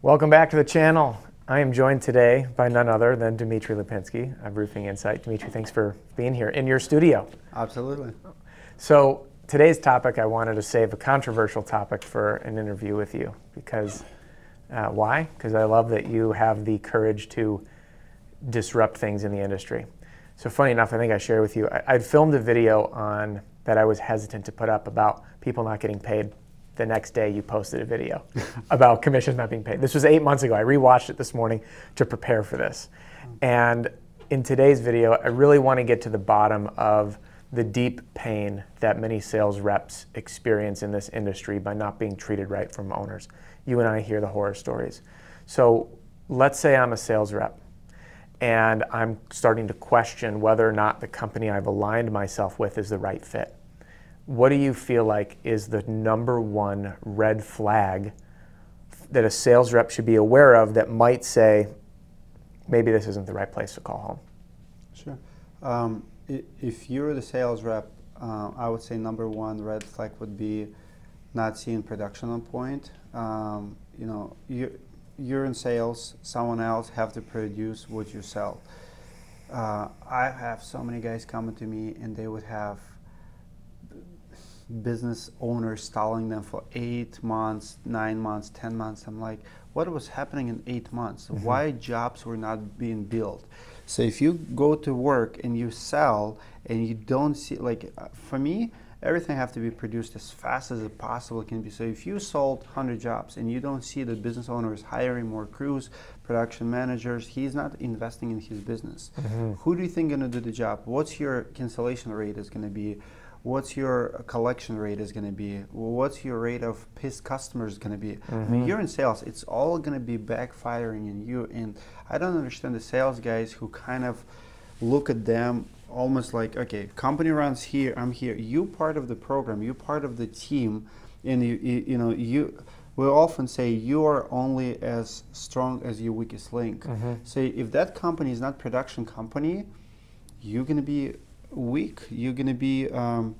Welcome back to the channel. I am joined today by none other than Dmitry Lipinskiy of Roofing Insight. Dimitri, thanks for being here in your studio. Absolutely. So, today's topic, I wanted to save a controversial topic for an interview with you because uh, why? Because I love that you have the courage to disrupt things in the industry. So, funny enough, I think I shared with you, I, I filmed a video on that I was hesitant to put up about people not getting paid the next day you posted a video about commissions not being paid. This was eight months ago. I rewatched it this morning to prepare for this. And in today's video, I really want to get to the bottom of the deep pain that many sales reps experience in this industry by not being treated right from owners. You and I hear the horror stories. So let's say I'm a sales rep and I'm starting to question whether or not the company I've aligned myself with is the right fit what do you feel like is the number one red flag that a sales rep should be aware of that might say, maybe this isn't the right place to call home? Sure. Um, if you're the sales rep, uh, I would say number one red flag would be not seeing production on point. Um, you know, you, you're in sales, someone else have to produce what you sell. Uh, I have so many guys coming to me and they would have business owners stalling them for eight months, nine months, ten months. I'm like, what was happening in eight months? Mm-hmm. Why jobs were not being built? So if you go to work and you sell and you don't see, like, uh, for me, everything have to be produced as fast as it possibly can be. So if you sold 100 jobs and you don't see the business owner is hiring more crews, production managers, he's not investing in his business. Mm-hmm. Who do you think going to do the job? What's your cancellation rate is going to be? What's your collection rate is going to be what's your rate of pissed customers going to be mm-hmm. i mean mm-hmm. you're in sales it's all going to be backfiring in you and i don't understand the sales guys who kind of look at them almost like okay company runs here i'm here you part of the program you part of the team and you you, you know you we often say you are only as strong as your weakest link mm-hmm. so if that company is not production company you're going to be weak, you're going to be um,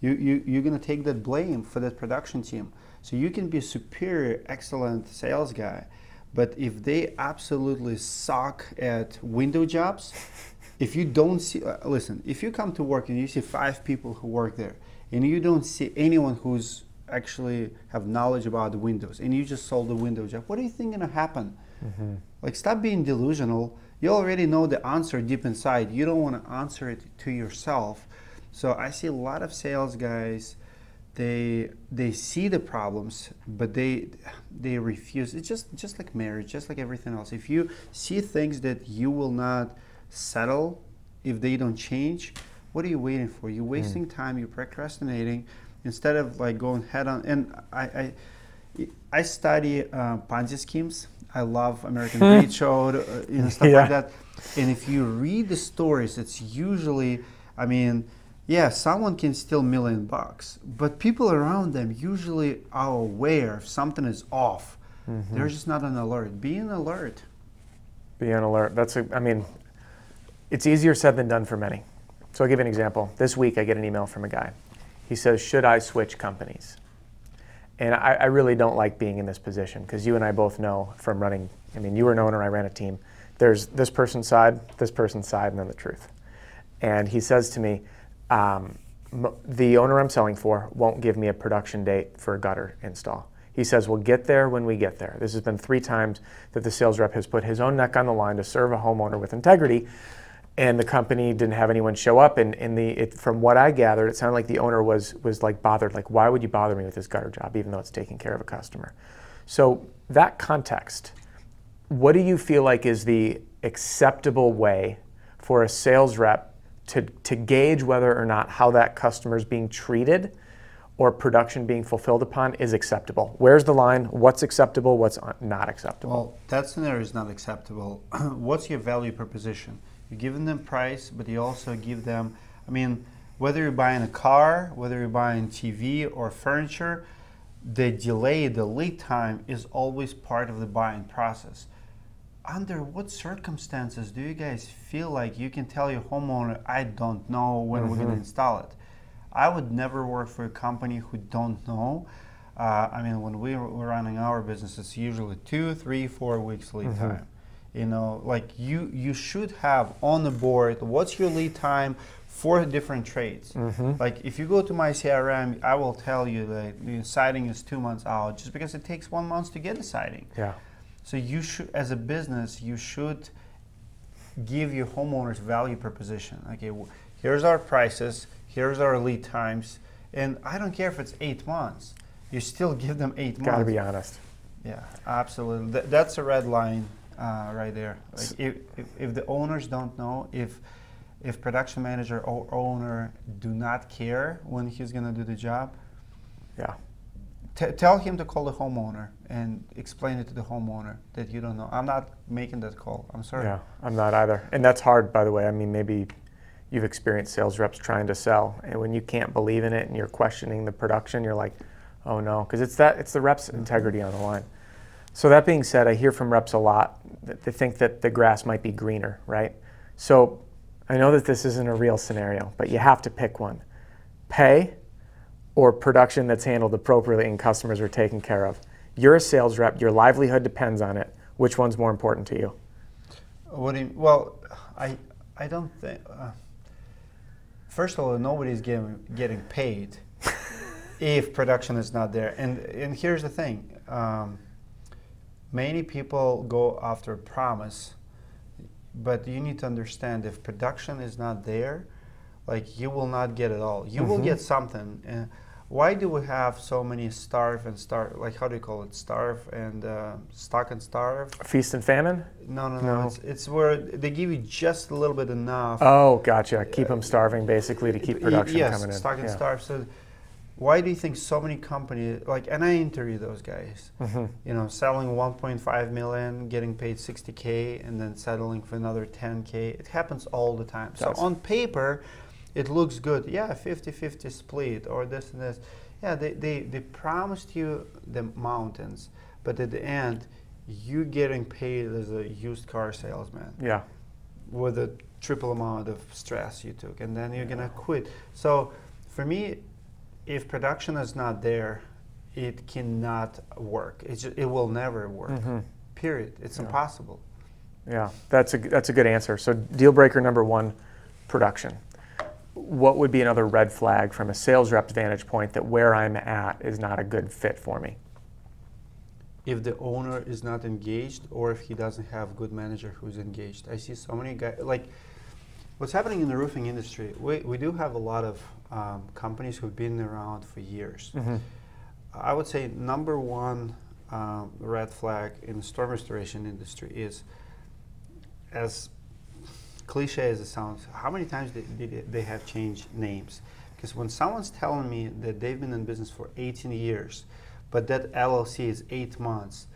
you, you, you're going to take that blame for that production team. So you can be a superior, excellent sales guy, but if they absolutely suck at window jobs, if you don't see, uh, listen, if you come to work and you see five people who work there, and you don't see anyone who's actually have knowledge about the windows, and you just sold the window job, what do you think gonna happen? Mm-hmm. Like, stop being delusional you already know the answer deep inside. You don't want to answer it to yourself. So I see a lot of sales guys they they see the problems but they they refuse it's just just like marriage just like everything else if you see things that you will not settle if they don't change what are you waiting for you're wasting mm. time you're procrastinating instead of like going head on and i i, I study uh, ponzi schemes I love American Greed Show, uh, you know, stuff yeah. like that. And if you read the stories, it's usually, I mean, yeah, someone can steal a million bucks, but people around them usually are aware if something is off. Mm-hmm. They're just not on alert. Be an alert. Be on alert. That's a, I mean, it's easier said than done for many. So I'll give you an example. This week I get an email from a guy. He says, Should I switch companies? And I, I really don't like being in this position because you and I both know from running, I mean, you were an owner, I ran a team. There's this person's side, this person's side, and then the truth. And he says to me, um, the owner I'm selling for won't give me a production date for a gutter install. He says, We'll get there when we get there. This has been three times that the sales rep has put his own neck on the line to serve a homeowner with integrity. And the company didn't have anyone show up. And, and the, it, from what I gathered, it sounded like the owner was, was like bothered. Like, why would you bother me with this gutter job, even though it's taking care of a customer? So, that context, what do you feel like is the acceptable way for a sales rep to, to gauge whether or not how that customer is being treated or production being fulfilled upon is acceptable? Where's the line? What's acceptable? What's not acceptable? Well, that scenario is not acceptable. What's your value proposition? You're giving them price, but you also give them, I mean, whether you're buying a car, whether you're buying TV or furniture, the delay, the lead time is always part of the buying process. Under what circumstances do you guys feel like you can tell your homeowner, I don't know when mm-hmm. we're going to install it? I would never work for a company who don't know. Uh, I mean, when we were running our business, it's usually two, three, four weeks lead mm-hmm. time. You know, like you you should have on the board what's your lead time for different trades. Mm-hmm. Like if you go to my CRM, I will tell you that the siding is two months out, just because it takes one month to get the siding. Yeah. So you should, as a business, you should give your homeowners value proposition. Okay, here's our prices, here's our lead times, and I don't care if it's eight months. You still give them eight months. Got to be honest. Yeah, absolutely. Th- that's a red line uh, right there. Like if, if, if the owners don't know, if if production manager or owner do not care when he's gonna do the job, yeah, T- tell him to call the homeowner and explain it to the homeowner that you don't know. I'm not making that call. I'm sorry. Yeah, I'm not either. And that's hard, by the way. I mean, maybe you've experienced sales reps trying to sell, and when you can't believe in it and you're questioning the production, you're like, oh no, because it's that it's the rep's integrity on the line. So that being said, I hear from reps a lot they think that the grass might be greener, right? So I know that this isn't a real scenario, but you have to pick one: pay or production that's handled appropriately and customers are taken care of. You're a sales rep, your livelihood depends on it. Which one's more important to you? What do you, well, I, I don't think, uh, first of all, nobody's getting, getting paid if production is not there. And, and here's the thing um, many people go after a promise, but you need to understand if production is not there, like you will not get it all. You mm-hmm. will get something. And, why do we have so many starve and starve? Like how do you call it? Starve and uh, stock and starve. Feast and famine. No, no, no. no. It's, it's where they give you just a little bit enough. Oh, gotcha. Keep them starving basically to keep production yes, coming in. Yes, stock and yeah. starve. So why do you think so many companies like and i interview those guys mm-hmm. you know selling 1.5 million getting paid 60k and then settling for another 10k it happens all the time so on paper it looks good. Yeah, 50-50 split or this and this. Yeah, they, they, they promised you the mountains, but at the end, you getting paid as a used car salesman. Yeah. With a triple amount of stress you took, and then you're yeah. gonna quit. So, for me, if production is not there, it cannot work. It just, it will never work. Mm-hmm. Period. It's yeah. impossible. Yeah, that's a that's a good answer. So deal breaker number one, production what would be another red flag from a sales rep's vantage point that where I'm at is not a good fit for me? If the owner is not engaged or if he doesn't have a good manager who's engaged. I see so many guys, like what's happening in the roofing industry, we, we do have a lot of um, companies who've been around for years. Mm-hmm. I would say number one um, red flag in the storm restoration industry is as cliche as it sounds, how many times did, they have changed names? Because when someone's telling me that they've been in business for 18 years, but that LLC is eight months,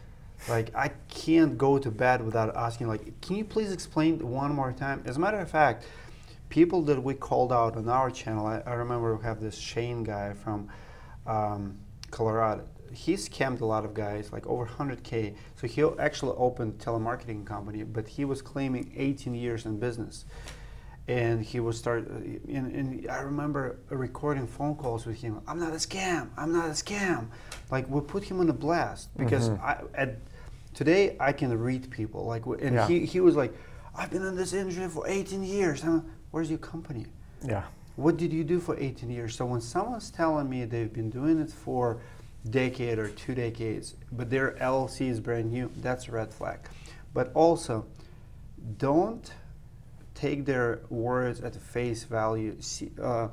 like I can't go to bed without asking, like, can you please explain one more time? As a matter of fact, people that we called out on our channel, I, I remember we have this Shane guy from um, Colorado he scammed a lot of guys, like over 100k. So he actually opened telemarketing company, but he was claiming 18 years in business. And he would start, uh, and, and I remember recording phone calls with him. I'm not a scam. I'm not a scam. Like we put him on a blast because mm-hmm. I, at, today I can read people. Like, and yeah. he, he was like, I've been in this industry for 18 years. I'm, Where's your company? Yeah. What did you do for 18 years? So when someone's telling me they've been doing it for decade or two decades, but their LLC is brand new, that's a red flag. But also, don't take their words at face value. See, uh,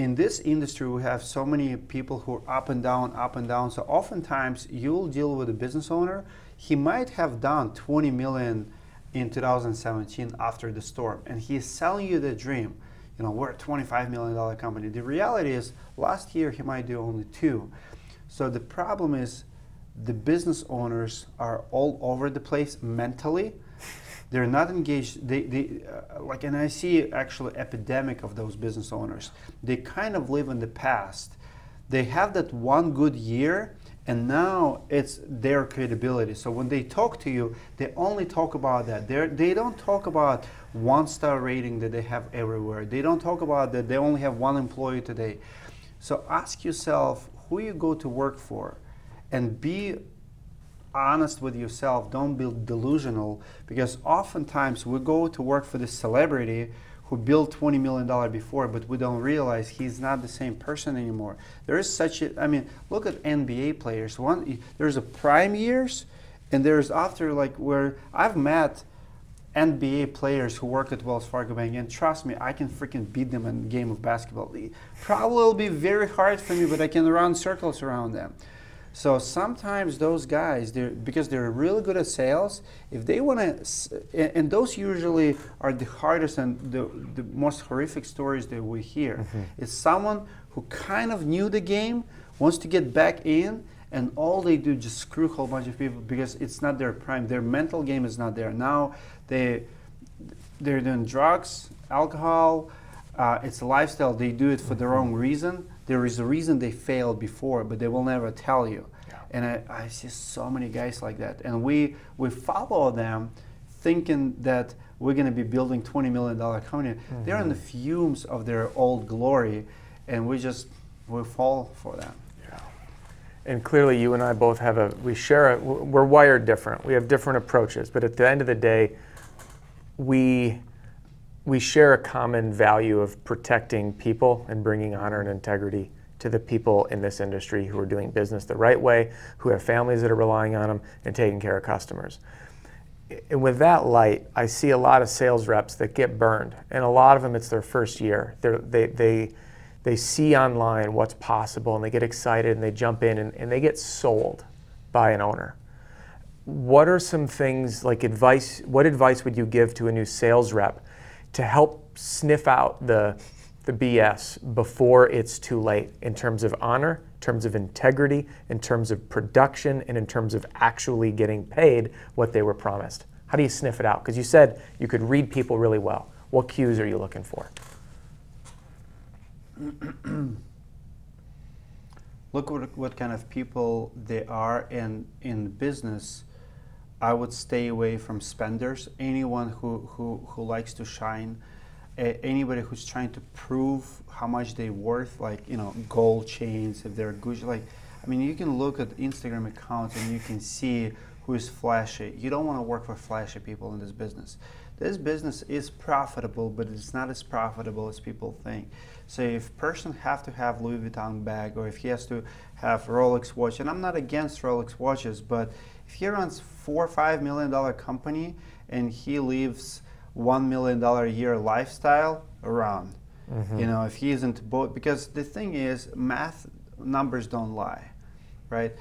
in this industry, we have so many people who are up and down, up and down. So oftentimes, you'll deal with a business owner. He might have done 20 million in 2017 after the storm, and he's selling you the dream. You know, we're a 25 million dollar company. The reality is, last year he might do only two. So the problem is, the business owners are all over the place mentally they're not engaged they, they uh, like and i see actually epidemic of those business owners. They kind of live in the past. They have that one good year and now it's their credibility. So when they talk to you they only talk about that. They're, they don't talk about one star rating that they have everywhere. They don't talk about that they only have one employee today. So ask yourself who you go to work for and be honest with yourself. Don't be delusional because oftentimes we go to work for this celebrity who built $20 million before, but we don't realize he's not the same person anymore. There is such a, I mean, look at NBA players. One, there's a prime years and there's after like where I've met NBA players who work at Wells Fargo Bank, and trust me, I can freaking beat them in game of basketball. Probably will be very hard for me, but I can run circles around them. So sometimes those guys, they're, because they're really good at sales, if they want to, and those usually are the hardest and the, the most horrific stories that we hear. Mm-hmm. It's someone who kind of knew the game, wants to get back in, and all they do just screw a whole bunch of people because it's not their prime. Their mental game is not there. Now they, they're doing drugs, alcohol. Uh, it's a lifestyle. They do it for the wrong reason there is a reason they failed before, but they will never tell you. Yeah. And I, I see so many guys like that. And we, we follow them thinking that we're going to be building $20 million company. Mm-hmm. They're in the fumes of their old glory, and we just, we fall for them. Yeah. And clearly, you and I both have a, we share, a, we're wired different. We have different approaches, but at the end of the day, we we share a common value of protecting people and bringing honor and integrity to the people in this industry who are doing business the right way, who have families that are relying on them, and taking care of customers. And with that light, I see a lot of sales reps that get burned, and a lot of them it's their first year. They're, they they they see online what's possible, and they get excited, and they jump in, and, and they get sold by an owner. What are some things like advice? What advice would you give to a new sales rep to help sniff out the, the BS before it's too late in terms of honor, in terms of integrity, in terms of production, and in terms of actually getting paid what they were promised. How do you sniff it out? Because you said you could read people really well. What cues are you looking for? Look what, what kind of people they are in, in business I would stay away from spenders. Anyone who, who, who likes to shine, anybody who's trying to prove how much they're worth, like you know, gold chains, if they're Gucci. Like, I mean, you can look at Instagram accounts and you can see who is flashy. You don't want to work for flashy people in this business. This business is profitable, but it's not as profitable as people think. So if person have to have Louis Vuitton bag or if he has to have Rolex watch, and I'm not against Rolex watches, but if he runs four or five million dollar company and he lives one million dollar a year lifestyle around, mm-hmm. you know, if he isn't both, because the thing is, math numbers don't lie, right?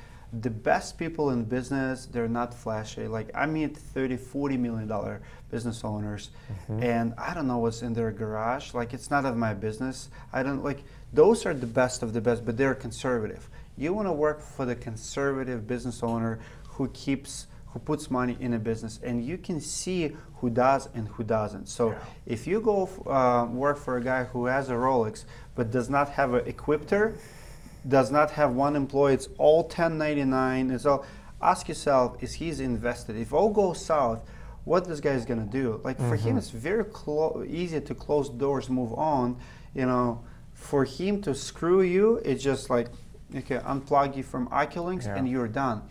The best people in business, they're not flashy. Like I meet 30, 40 million dollar business owners mm-hmm. and I don't know what's in their garage. Like it's none of my business. I don't like those are the best of the best, but they're conservative. You want to work for the conservative business owner who keeps who puts money in a business and you can see who does and who doesn't so yeah. if you go uh, work for a guy who has a rolex but does not have an equipter does not have one employee it's all 1099 and so ask yourself is he's invested if all goes south what this guy is going to do like mm-hmm. for him mm-hmm. it's very clo- easy to close doors move on you know for him to screw you it's just like okay unplug you from AccuLynx yeah. and you're done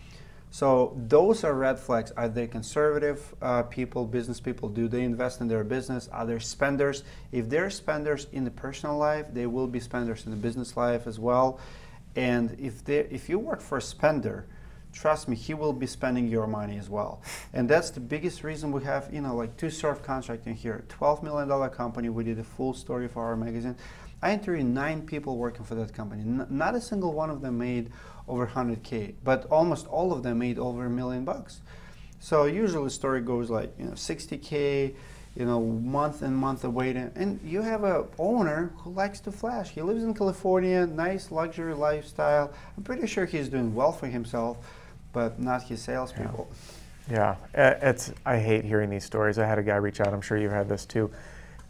so those are red flags. Are they conservative uh, people, business people? Do they invest in their business? Are they spenders? If they're spenders in the personal life, they will be spenders in the business life as well. And if they, if you work for a spender, trust me, he will be spending your money as well. And that's the biggest reason we have, you know, like two surf contracting here, $12 million company. We did a full story for our magazine. I interviewed nine people working for that company. N- not a single one of them made over 100K, but almost all of them made over a million bucks. So usually the story goes like, you know, 60K, you know, month and month of waiting. And you have a owner who likes to flash. He lives in California, nice luxury lifestyle. I'm pretty sure he's doing well for himself, but not his salespeople. Yeah, it's. I hate hearing these stories. I had a guy reach out. I'm sure you've had this too.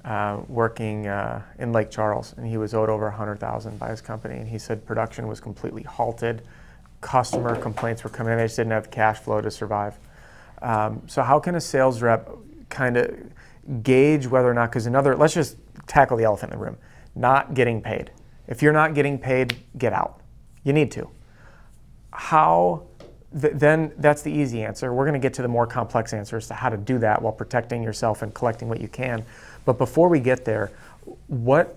Uh, working uh, in Lake Charles, and he was owed over 100,000 by his company, and he said production was completely halted. Customer complaints were coming in; they just didn't have cash flow to survive. Um, so, how can a sales rep kind of gauge whether or not, because another, let's just tackle the elephant in the room not getting paid. If you're not getting paid, get out. You need to. How, th- then that's the easy answer. We're going to get to the more complex answers to how to do that while protecting yourself and collecting what you can. But before we get there, what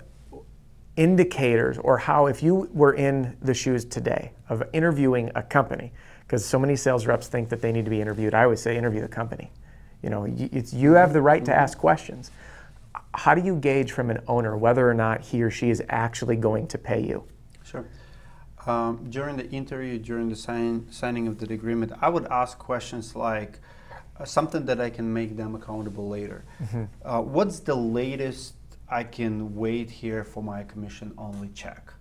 indicators or how, if you were in the shoes today of interviewing a company, because so many sales reps think that they need to be interviewed, I always say interview the company. You know, it's, you have the right to ask questions. How do you gauge from an owner whether or not he or she is actually going to pay you? Sure. Um, during the interview, during the sign, signing of the agreement, I would ask questions like something that I can make them accountable later. Mm-hmm. Uh, what's the latest I can wait here for my commission only check?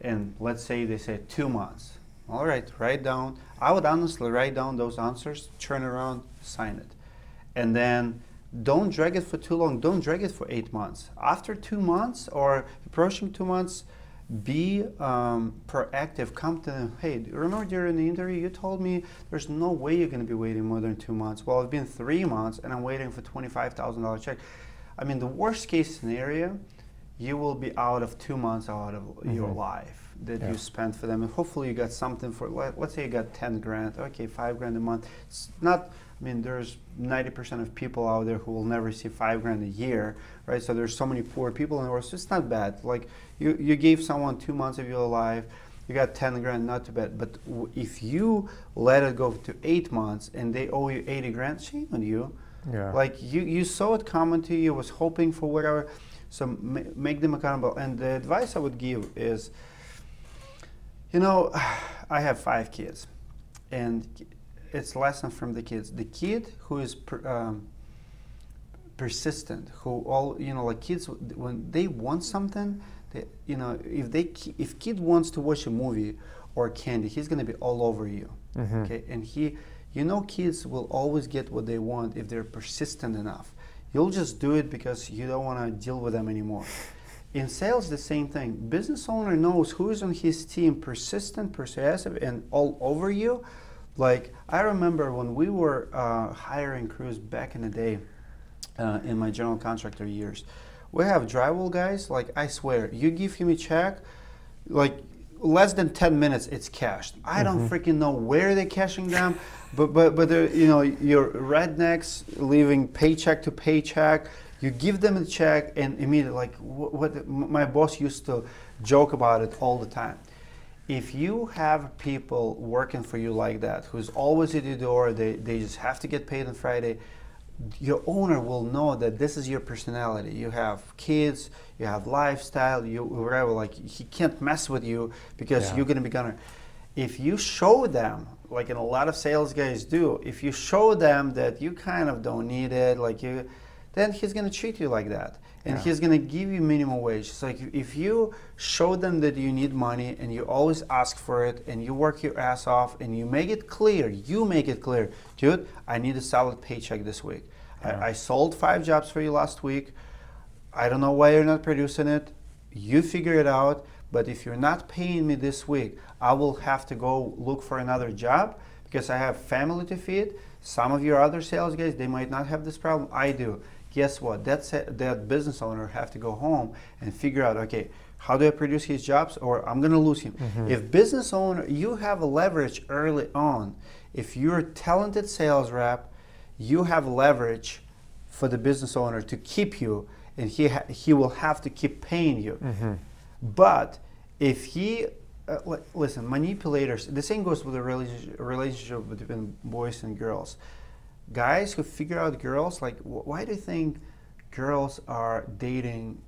And let's say they say two months. All right, write down. I would honestly write down those answers, turn around, sign it and then don't drag it for too long. Don't drag it for eight months. After two months or approaching two months, be um, proactive. Come to them. Hey, remember during the interview you told me there's no way you're going to be waiting more than two months. Well, it's been three months and I'm waiting for twenty-five thousand dollar check. I mean, the worst case scenario, you will be out of two months out of mm-hmm. your life that yeah. you spent for them, and hopefully you got something for. Let, us say you got ten grand. Okay, five grand a month. It's not I mean, there's 90% of people out there who will never see five grand a year, right? So there's so many poor people in the world. So it's not bad. Like you, you gave someone two months of your life, you got 10 grand, not too bad. But w- if you let it go to eight months and they owe you 80 grand, shame on you. Yeah. Like you, you saw it coming to you, was hoping for whatever. So ma- make them accountable. And the advice I would give is, you know, I have five kids, and it's lesson from the kids. The kid who is per, um, persistent, who all you know, like kids when they want something, they, you know, if they if kid wants to watch a movie or candy, he's gonna be all over you. Mm-hmm. Okay, and he, you know, kids will always get what they want if they're persistent enough. You'll just do it because you don't want to deal with them anymore. In sales, the same thing. Business owner knows who is on his team, persistent, persuasive, and all over you like I remember when we were uh, hiring crews back in the day, uh, in my general contractor years, we have drywall guys. Like I swear, you give him a check, like less than 10 minutes it's cashed i mm-hmm. don't freaking know where they're cashing them but but but you know your rednecks living paycheck to paycheck you give them a check and immediately like what, what my boss used to joke about it all the time if you have people working for you like that, who's always at your door, they, they just have to get paid on Friday, your owner will know that this is your personality. You have kids, you have lifestyle, you whatever. Like he can't mess with you because yeah. you're gonna be gonna. If you show them, like in a lot of sales guys do, if you show them that you kind of don't need it, like you, then he's gonna treat you like that and yeah. he's going to give you minimum wage. It's like if you show them that you need money and you always ask for it and you work your ass off and you make it clear, you make it clear, dude, I need a solid paycheck this week. Yeah. I, I sold five jobs for you last week. I don't know why you're not producing it. You figure it out. But if you're not paying me this week, I will have to go look for another job because I have family to feed. Some of your other sales guys, they might not have this problem. I do guess what? That's that business owner have to go home and figure out, okay, how do I produce his jobs or I'm going to lose him. Mm-hmm. If business owner, you have a leverage early on. If you're a talented sales rep, you have leverage for the business owner to keep you and he ha- he will have to keep paying you. Mm-hmm. But if he uh, li- listen, manipulators. The same goes with the relationship, relationship between boys and girls. Guys who figure out girls, like, wh- why do you think girls are dating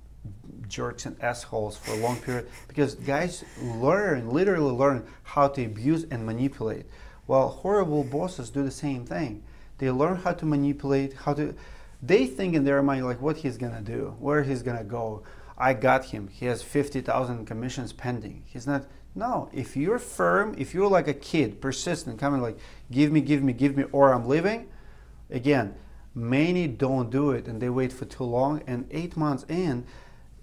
jerks and assholes for a long period? Because guys learn, literally learn how to abuse and manipulate. While horrible bosses do the same thing. They learn how to manipulate, how to. They think in their mind like what he's gonna do, where he's gonna go. I got him. He has fifty thousand commissions pending. He's not. No, if you're firm, if you're like a kid, persistent, coming like, give me, give me, give me, or I'm leaving. Again, many don't do it and they wait for too long. And eight months in,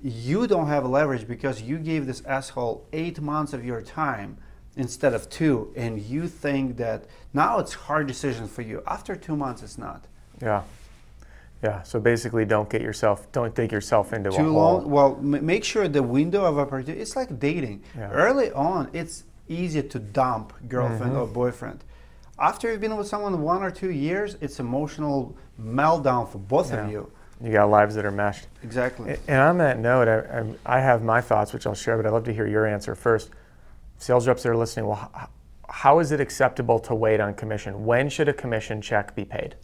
you don't have leverage because you gave this asshole eight months of your time instead of two, and you think that now it's hard decision for you. After two months, it's not. Yeah. Yeah. So basically, don't get yourself, don't dig yourself into a Too hole. long. Well, m- make sure the window of opportunity. It's like dating. Yeah. Early on, it's easier to dump girlfriend Mm-hmm. or boyfriend. After you've been with someone one or two years, it's emotional meltdown for both Yeah. of you. You got lives that are meshed. Exactly. And on that note, I, I I have my thoughts, which I'll share, but I'd love to hear your answer first. Sales reps that are listening, well, how is it acceptable to wait on commission? When should a commission check be paid?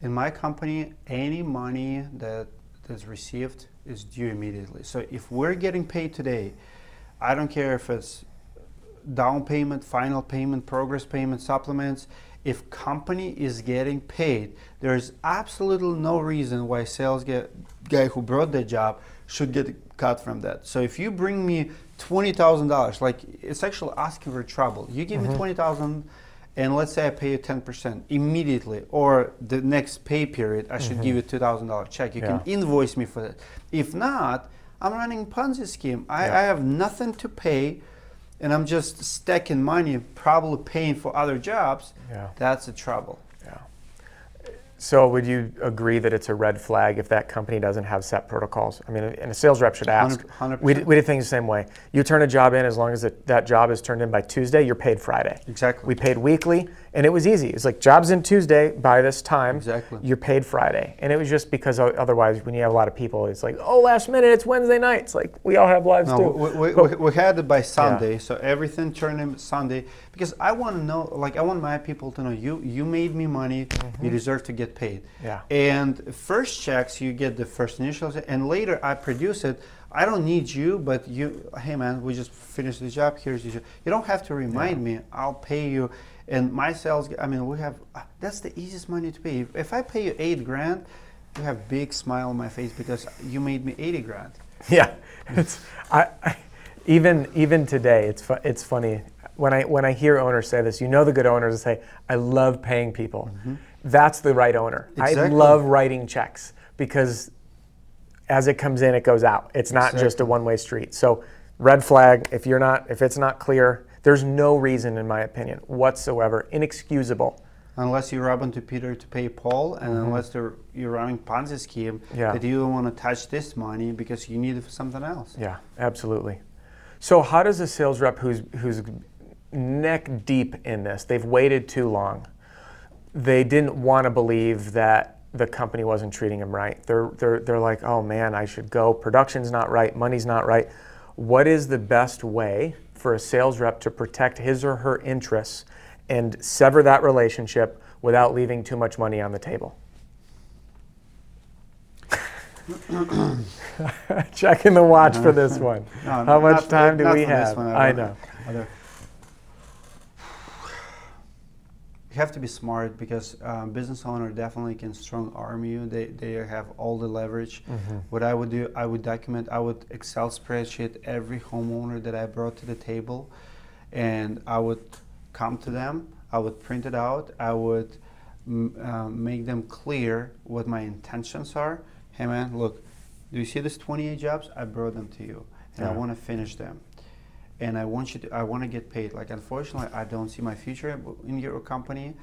In my company, any money that is received is due immediately. So if we're getting paid today, I don't care if it's down payment, final payment, progress payment, supplements. If company is getting paid, there's absolutely no reason why sales get, guy who brought the job should get cut from that. So if you bring me twenty thousand dollars, like it's actually asking for trouble. You give me mm-hmm. twenty thousand and let's say I pay you 10% immediately, or the next pay period, I should give mm-hmm. you $2,000 check. You Yeah. can invoice me for that. If not, I'm running Ponzi scheme. I, Yeah. I have nothing to pay, and I'm just stacking money, probably paying for other jobs. Yeah. That's a trouble. Yeah. So would you agree that it's a red flag if that company doesn't have set protocols? I mean, and a sales rep should ask. 100%. We, did things the same way. You turn a job in, as long as it, that job is turned in by Tuesday, you're paid Friday. Exactly. We paid weekly, and it was easy. It's like jobs in Tuesday by this time. Exactly. You're paid Friday, and it was just because o- otherwise, when you have a lot of people, it's like, oh, last minute, it's Wednesday night. It's like we all have lives No, too. we, we, But- we, had it by Sunday, so everything turned in Sunday because I want to know, like, I want my people to know you you made me money, you deserve to get paid. Mm-hmm. Yeah. And first checks, you get the first initials, and later I produce it. I don't need you, but you, hey man, we just finished the job. Here's job. You don't have to remind me. I'll pay you. And my sales, I mean, we have. Uh, that's the easiest money to pay. If, if I pay you eight grand, you have big smile on my face because you made me eighty grand. Yeah, it's I, I even even today it's fu- it's funny when I when I hear owners say this. You know the good owners say, "I love paying people." Mm-hmm. That's the right owner. I love writing checks because as it comes in, it goes out. It's not just a one way street. So red flag if you're not if it's not clear. There's no reason, in my opinion, whatsoever, inexcusable. unless you're robbing to Peter to pay Paul, and mm-hmm. unless they're, you're running Ponzi scheme, Yeah. that you don't want to touch this money because you need it for something else. Yeah, absolutely. So how does a sales rep who's who's neck deep in this, they've waited too long, they didn't want to believe that the company wasn't treating them right. They're they're they're like, oh man, I should go. Production's not right, money's not right. What is the best way for a sales rep to protect his or her interests and sever that relationship without leaving too much money on the table? Checking the watch for this one. No, How much time do we have? one, I don't- know. other- You have to be smart because um, business owner definitely can strong arm you. They, they have all the leverage. Mm-hmm. What I would do, I would document. I would Excel spreadsheet every homeowner that I brought to the table, and I would come to them. I would print it out. I would m- um, make them clear what my intentions are. Hey man, look, do you see these 28 jobs? I brought them to you, and I want to finish them and I want you to, I want to get paid. Like, unfortunately, I don't see my future in your company.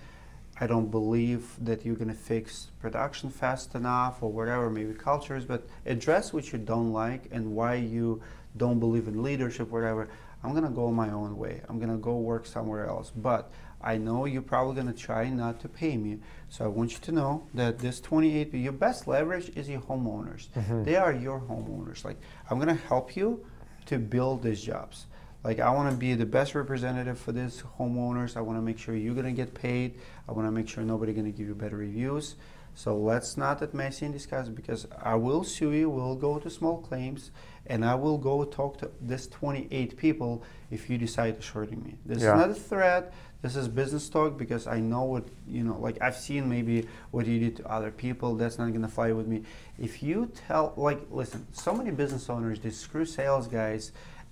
I don't believe that you're going to fix production fast enough or whatever, maybe cultures, but address what you don't like and why you don't believe in leadership, whatever. I'm going to go my own way. I'm going to go work somewhere else. But I know you're probably going to try not to pay me. So I want you to know that this 28, your best leverage is your homeowners. Mm-hmm. They are your homeowners. Like, I'm going to help you to build these jobs. Like I want to be the best representative for these homeowners. I want to make sure you're gonna get paid. I want to make sure nobody gonna give you better reviews. So let's not get messy and discuss because I will sue you. We'll go to small claims, and I will go talk to this 28 people if you decide to shorting me. This Yeah. is not a threat. This is business talk because I know what you know. Like I've seen maybe what you did to other people. That's not gonna fly with me. If you tell, like, listen, so many business owners they screw sales guys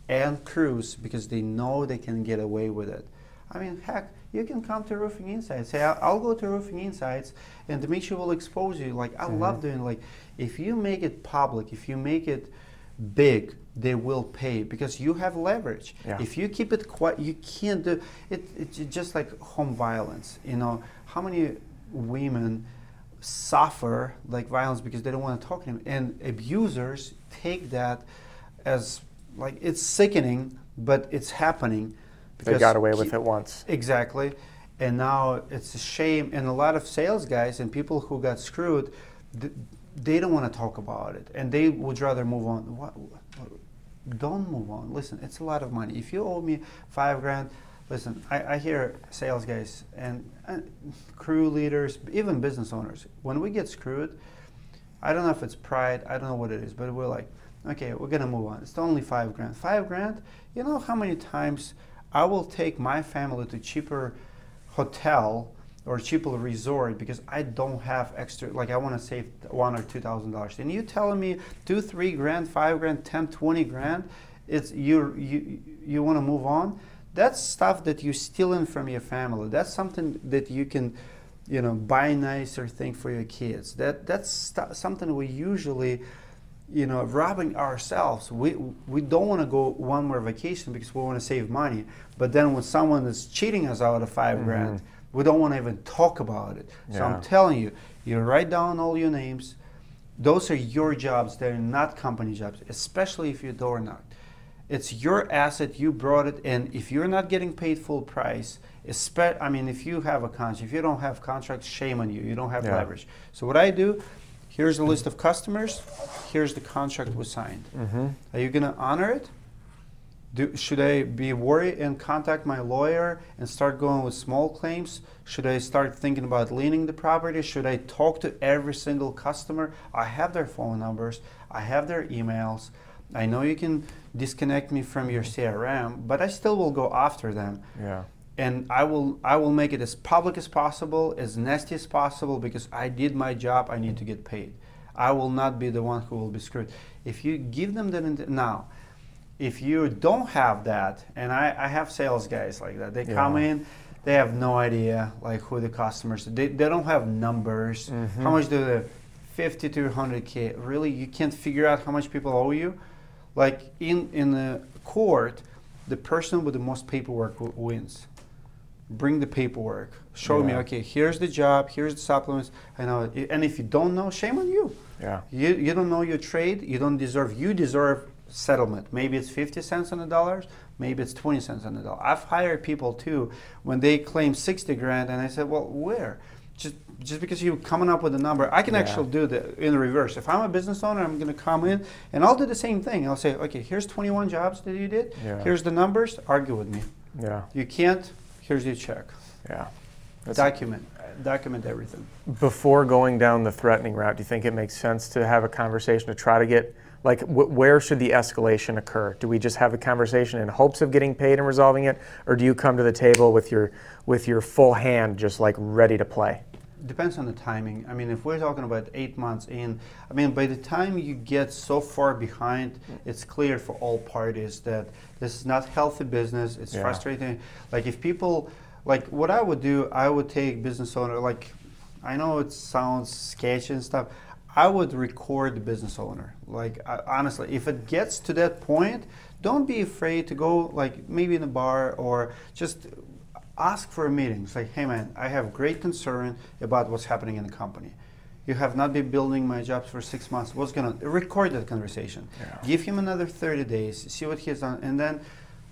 and crews because they know they can get away with it. I mean, heck, you can come to Roofing Insights. Say, "I'll- I'll go to Roofing Insights, and Dmitry will expose you. Like, I love mm-hmm. doing like, if you make it public, if you make it big, they will pay because you have leverage. Yeah. If you keep it quiet, you can't do it. It's just like home violence. You know, how many women suffer like violence because they don't want to talk to him, and abusers take that as like it's sickening, but it's happening. Because They got away with it once. Exactly. And now it's a shame. And a lot of sales guys and people who got screwed, they don't want to talk about it. And they would rather move on. What, don't move on. Listen, it's a lot of money. If you owe me five grand, listen, I, I hear sales guys and, and crew leaders, even business owners, when we get screwed, I don't know if it's pride, I don't know what it is, but we're like, okay, we're gonna move on. It's only five grand. Five grand, you know how many times I will take my family to cheaper hotel or cheaper resort because I don't have extra like I want to save one or two thousand dollars. And you telling me two, three grand, five grand, ten, twenty grand, it's you you you want to move on. That's stuff that you're stealing from your family. That's something that you can you know buy nicer thing for your kids that that's stu- something we usually you know robbing ourselves. We we don't want to go one more vacation because we want to save money. But then when someone is cheating us out of 5 mm-hmm. grand we don't want to even talk about it. So i'm telling you you write down all your names. Those are your jobs. They're not company jobs especially if you door knocked. it's your asset. You brought it. And if you're not getting paid full price i mean if you have a contract if you don't have contracts shame on you. You don't have Yeah. leverage. So what i do here's a list of customers here's the contract we signed Mm-hmm. are you going to honor it do, should I be worried and contact my lawyer and start going with small claims? Should I start thinking about liening the property? Should I talk to every single customer? I have their phone numbers, I have their emails. I know you can disconnect me from your CRM, but I still will go after them Yeah. And I will I will make it as public as possible, as nasty as possible because I did my job. I need to get paid. I will not be the one who will be screwed. If you give them that now, if you don't have that, and I, I have sales guys like that, they come in, they have no idea like who the customers. They, they don't have numbers. Mm-hmm. How much do they? Fifty to hundred k. Really, you can't figure out how much people owe you. Like in in the court, the person with the most paperwork w- wins bring the paperwork. Show me okay here's the job here's the supplements i know and if you don't know shame on you. Yeah. you, you don't know your trade you don't deserve you deserve settlement. Maybe it's 50 cents on the dollars maybe it's 20 cents on the dollar. I've hired people too when they claim 60 grand and i said well where? Just just because you're coming up with a number i can Yeah. actually do the in reverse. If i'm a business owner i'm going to come in and i'll do the same thing. I'll say okay here's 21 jobs that you did. Yeah. here's the numbers argue with me. Yeah. you can't here's your check Yeah. That's- document document everything before going down the threatening route, do you think it makes sense to have a conversation to try to get like wh- where should the escalation occur? Do we just have a conversation in hopes of getting paid and resolving it, or do you come to the table with your with your full hand just like ready to play? Depends on the timing. I mean if we're talking about eight months in i mean by the time you get so far behind mm. it's clear for all parties that this is not healthy business. It's Yeah. frustrating. Like if people like what i would do i would take business owner like i know it sounds sketchy and stuff. I would record the business owner. Like I, honestly if it gets to that point don't be afraid to go like maybe in a bar or just ask for a meeting. Say, hey man, I have great concern about what's happening in the company. You have not been building my jobs for six months. What's gonna record that conversation? Yeah. Give him another 30 days, see what he's done, and then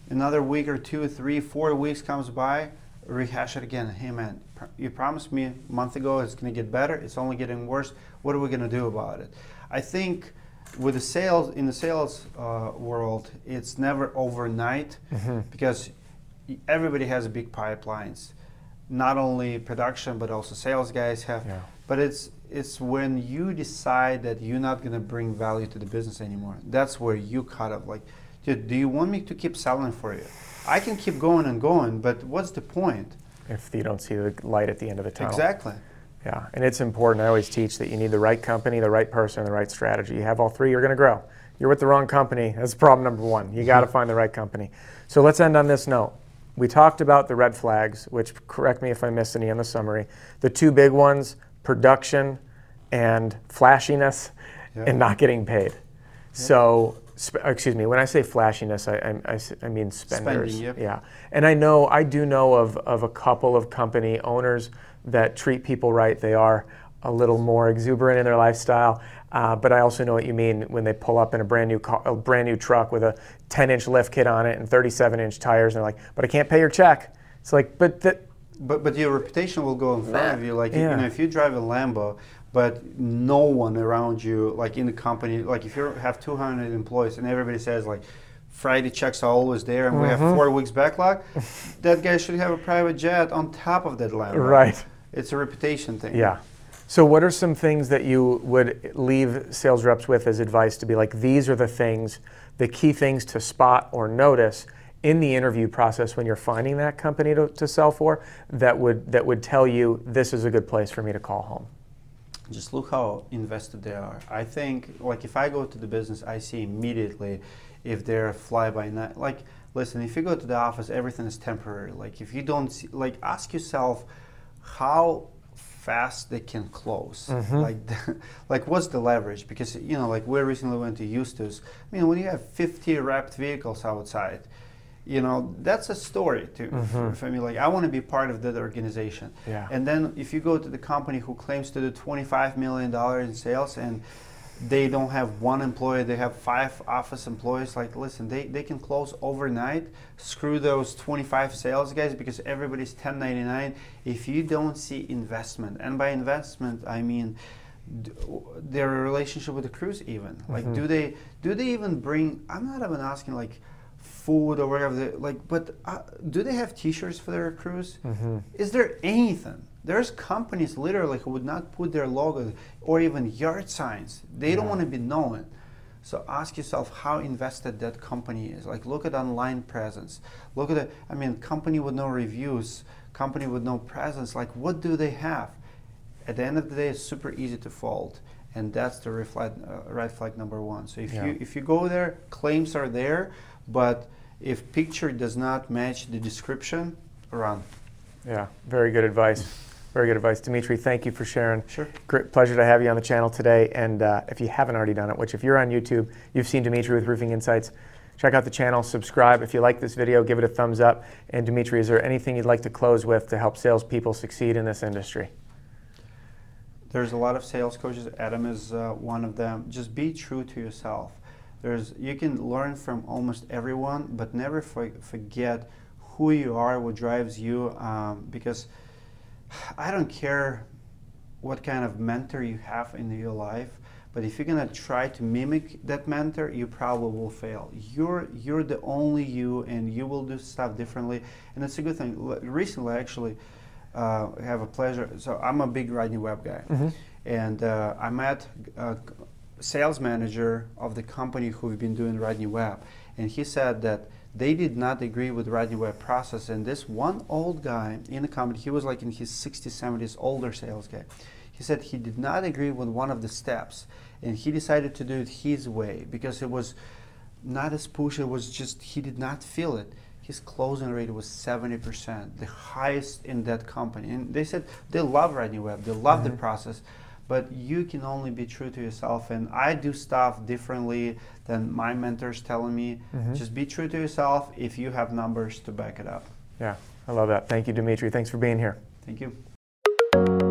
another week or two, three, four weeks comes by, rehash it again. Hey man, pr- you promised me a month ago it's gonna get better. It's only getting worse. What are we gonna do about it? I think with the sales in the sales uh, world, it's never overnight because y- everybody has big pipelines. Not only production, but also sales guys have. Yeah. But it's it's when you decide that you're not going to bring value to the business anymore. That's where you cut up. Like, dude, do you want me to keep selling for you? I can keep going and going, but what's the point? If you don't see the light at the end of the tunnel. Exactly. Yeah, and it's important. I always teach that you need the right company, the right person, the right strategy. You have all three, you're going to grow. You're with the wrong company. That's problem number one. You got to mm-hmm. find the right company. So let's end on this note. We talked about the red flags, which correct me if I missed any in the summary. The two big ones: production and flashiness, Yeah. and not getting paid. So, sp- excuse me. When I say flashiness, I mean spenders. Spending, yep. Yeah, and I know I do know of, of a couple of company owners that treat people right. They are a little more exuberant in their lifestyle, uh, but I also know what you mean when they pull up in a brand new car, a brand new truck with a 10-inch lift kit on it and 37-inch tires, and they're like, "But I can't pay your check." It's like, but that, But but your reputation will go in front That- of you. Like yeah. you know, if you drive a Lambo, but no one around you, like in the company, like if you have 200 employees and everybody says like. Friday checks are always there, and we Mm-hmm. have four weeks backlog. that guy should have a private jet on top of that Lambo. right. It's a reputation thing. Yeah. So, what are some things that you would leave sales reps with as advice to be like, these are the things, the key things to spot or notice in the interview process when you're finding that company to, to sell for that would, that would tell you this is a good place for me to call home? just look how invested they are. I think, like, if I go to the business, I see immediately if they're fly by night. Like, listen, if you go to the office, everything is temporary. Like, if you don't see, like, ask yourself how fast they can close. Mm-hmm. Like, like what's the leverage? Because you know, like, we recently went to Eustis. I mean, when you have 50 wrapped vehicles outside. You know that's a story too for, for me. Like I want to be part of that organization. Yeah. And then if you go to the company who claims to do 25 million dollars in sales and they don't have one employee, they have five office employees. Like, listen, they, they can close overnight. Screw those 25 sales guys because everybody's 1099. If you don't see investment, and by investment I mean d- their relationship with the crews, even like, do they do they even bring? I'm not even asking like food or whatever. They, like, but uh, do they have T-shirts for their crews? Is there anything? There's companies literally who would not put their logo or even yard signs. They don't want to be known. So ask yourself how invested that company is. Like look at online presence. Look at it. I mean, company with no reviews, company with no presence. Like what do they have? At the end of the day, it's super easy to fold, and that's the red flag, uh, red flag number one. So if Yeah. you if you go there, claims are there, but if picture does not match the description, run. Yeah, very good advice. Very good advice. Dmitry, thank you for sharing. Sure. Great pleasure to have you on the channel today. And uh, if you haven't already done it, which if you're on YouTube, you've seen Dmitry with Roofing Insights, check out the channel, subscribe. If you like this video, give it a thumbs up. And Dmitry, is there anything you'd like to close with to help salespeople succeed in this industry? There's a lot of sales coaches. Adam is uh, one of them. Just be true to yourself. There's you can learn from almost everyone, but never for, forget who you are, what drives you. Um, because I don't care what kind of mentor you have in your life, but if you're gonna try to mimic that mentor, you probably will fail. You're you're the only you, and you will do stuff differently, and it's a good thing. L- Recently, actually, uh, I have a pleasure. So I'm a big Rodney Webb guy, and uh, I met a sales manager of the company who've been doing Rodney Webb, and he said that they did not agree with Rodney Webb process. And this one old guy in the company, he was like in his 60s, 70s, older sales guy. He said he did not agree with one of the steps, and he decided to do it his way because it was not as push. It was just he did not feel it. His closing rate was 70%, the highest in that company. And they said they love Rodney Webb, they love the mm-hmm. process, but you can only be true to yourself. And I do stuff differently than my mentors telling me. Mm-hmm. Just be true to yourself if you have numbers to back it up. Yeah, I love that. Thank you, Dmitry. Thanks for being here. Thank you.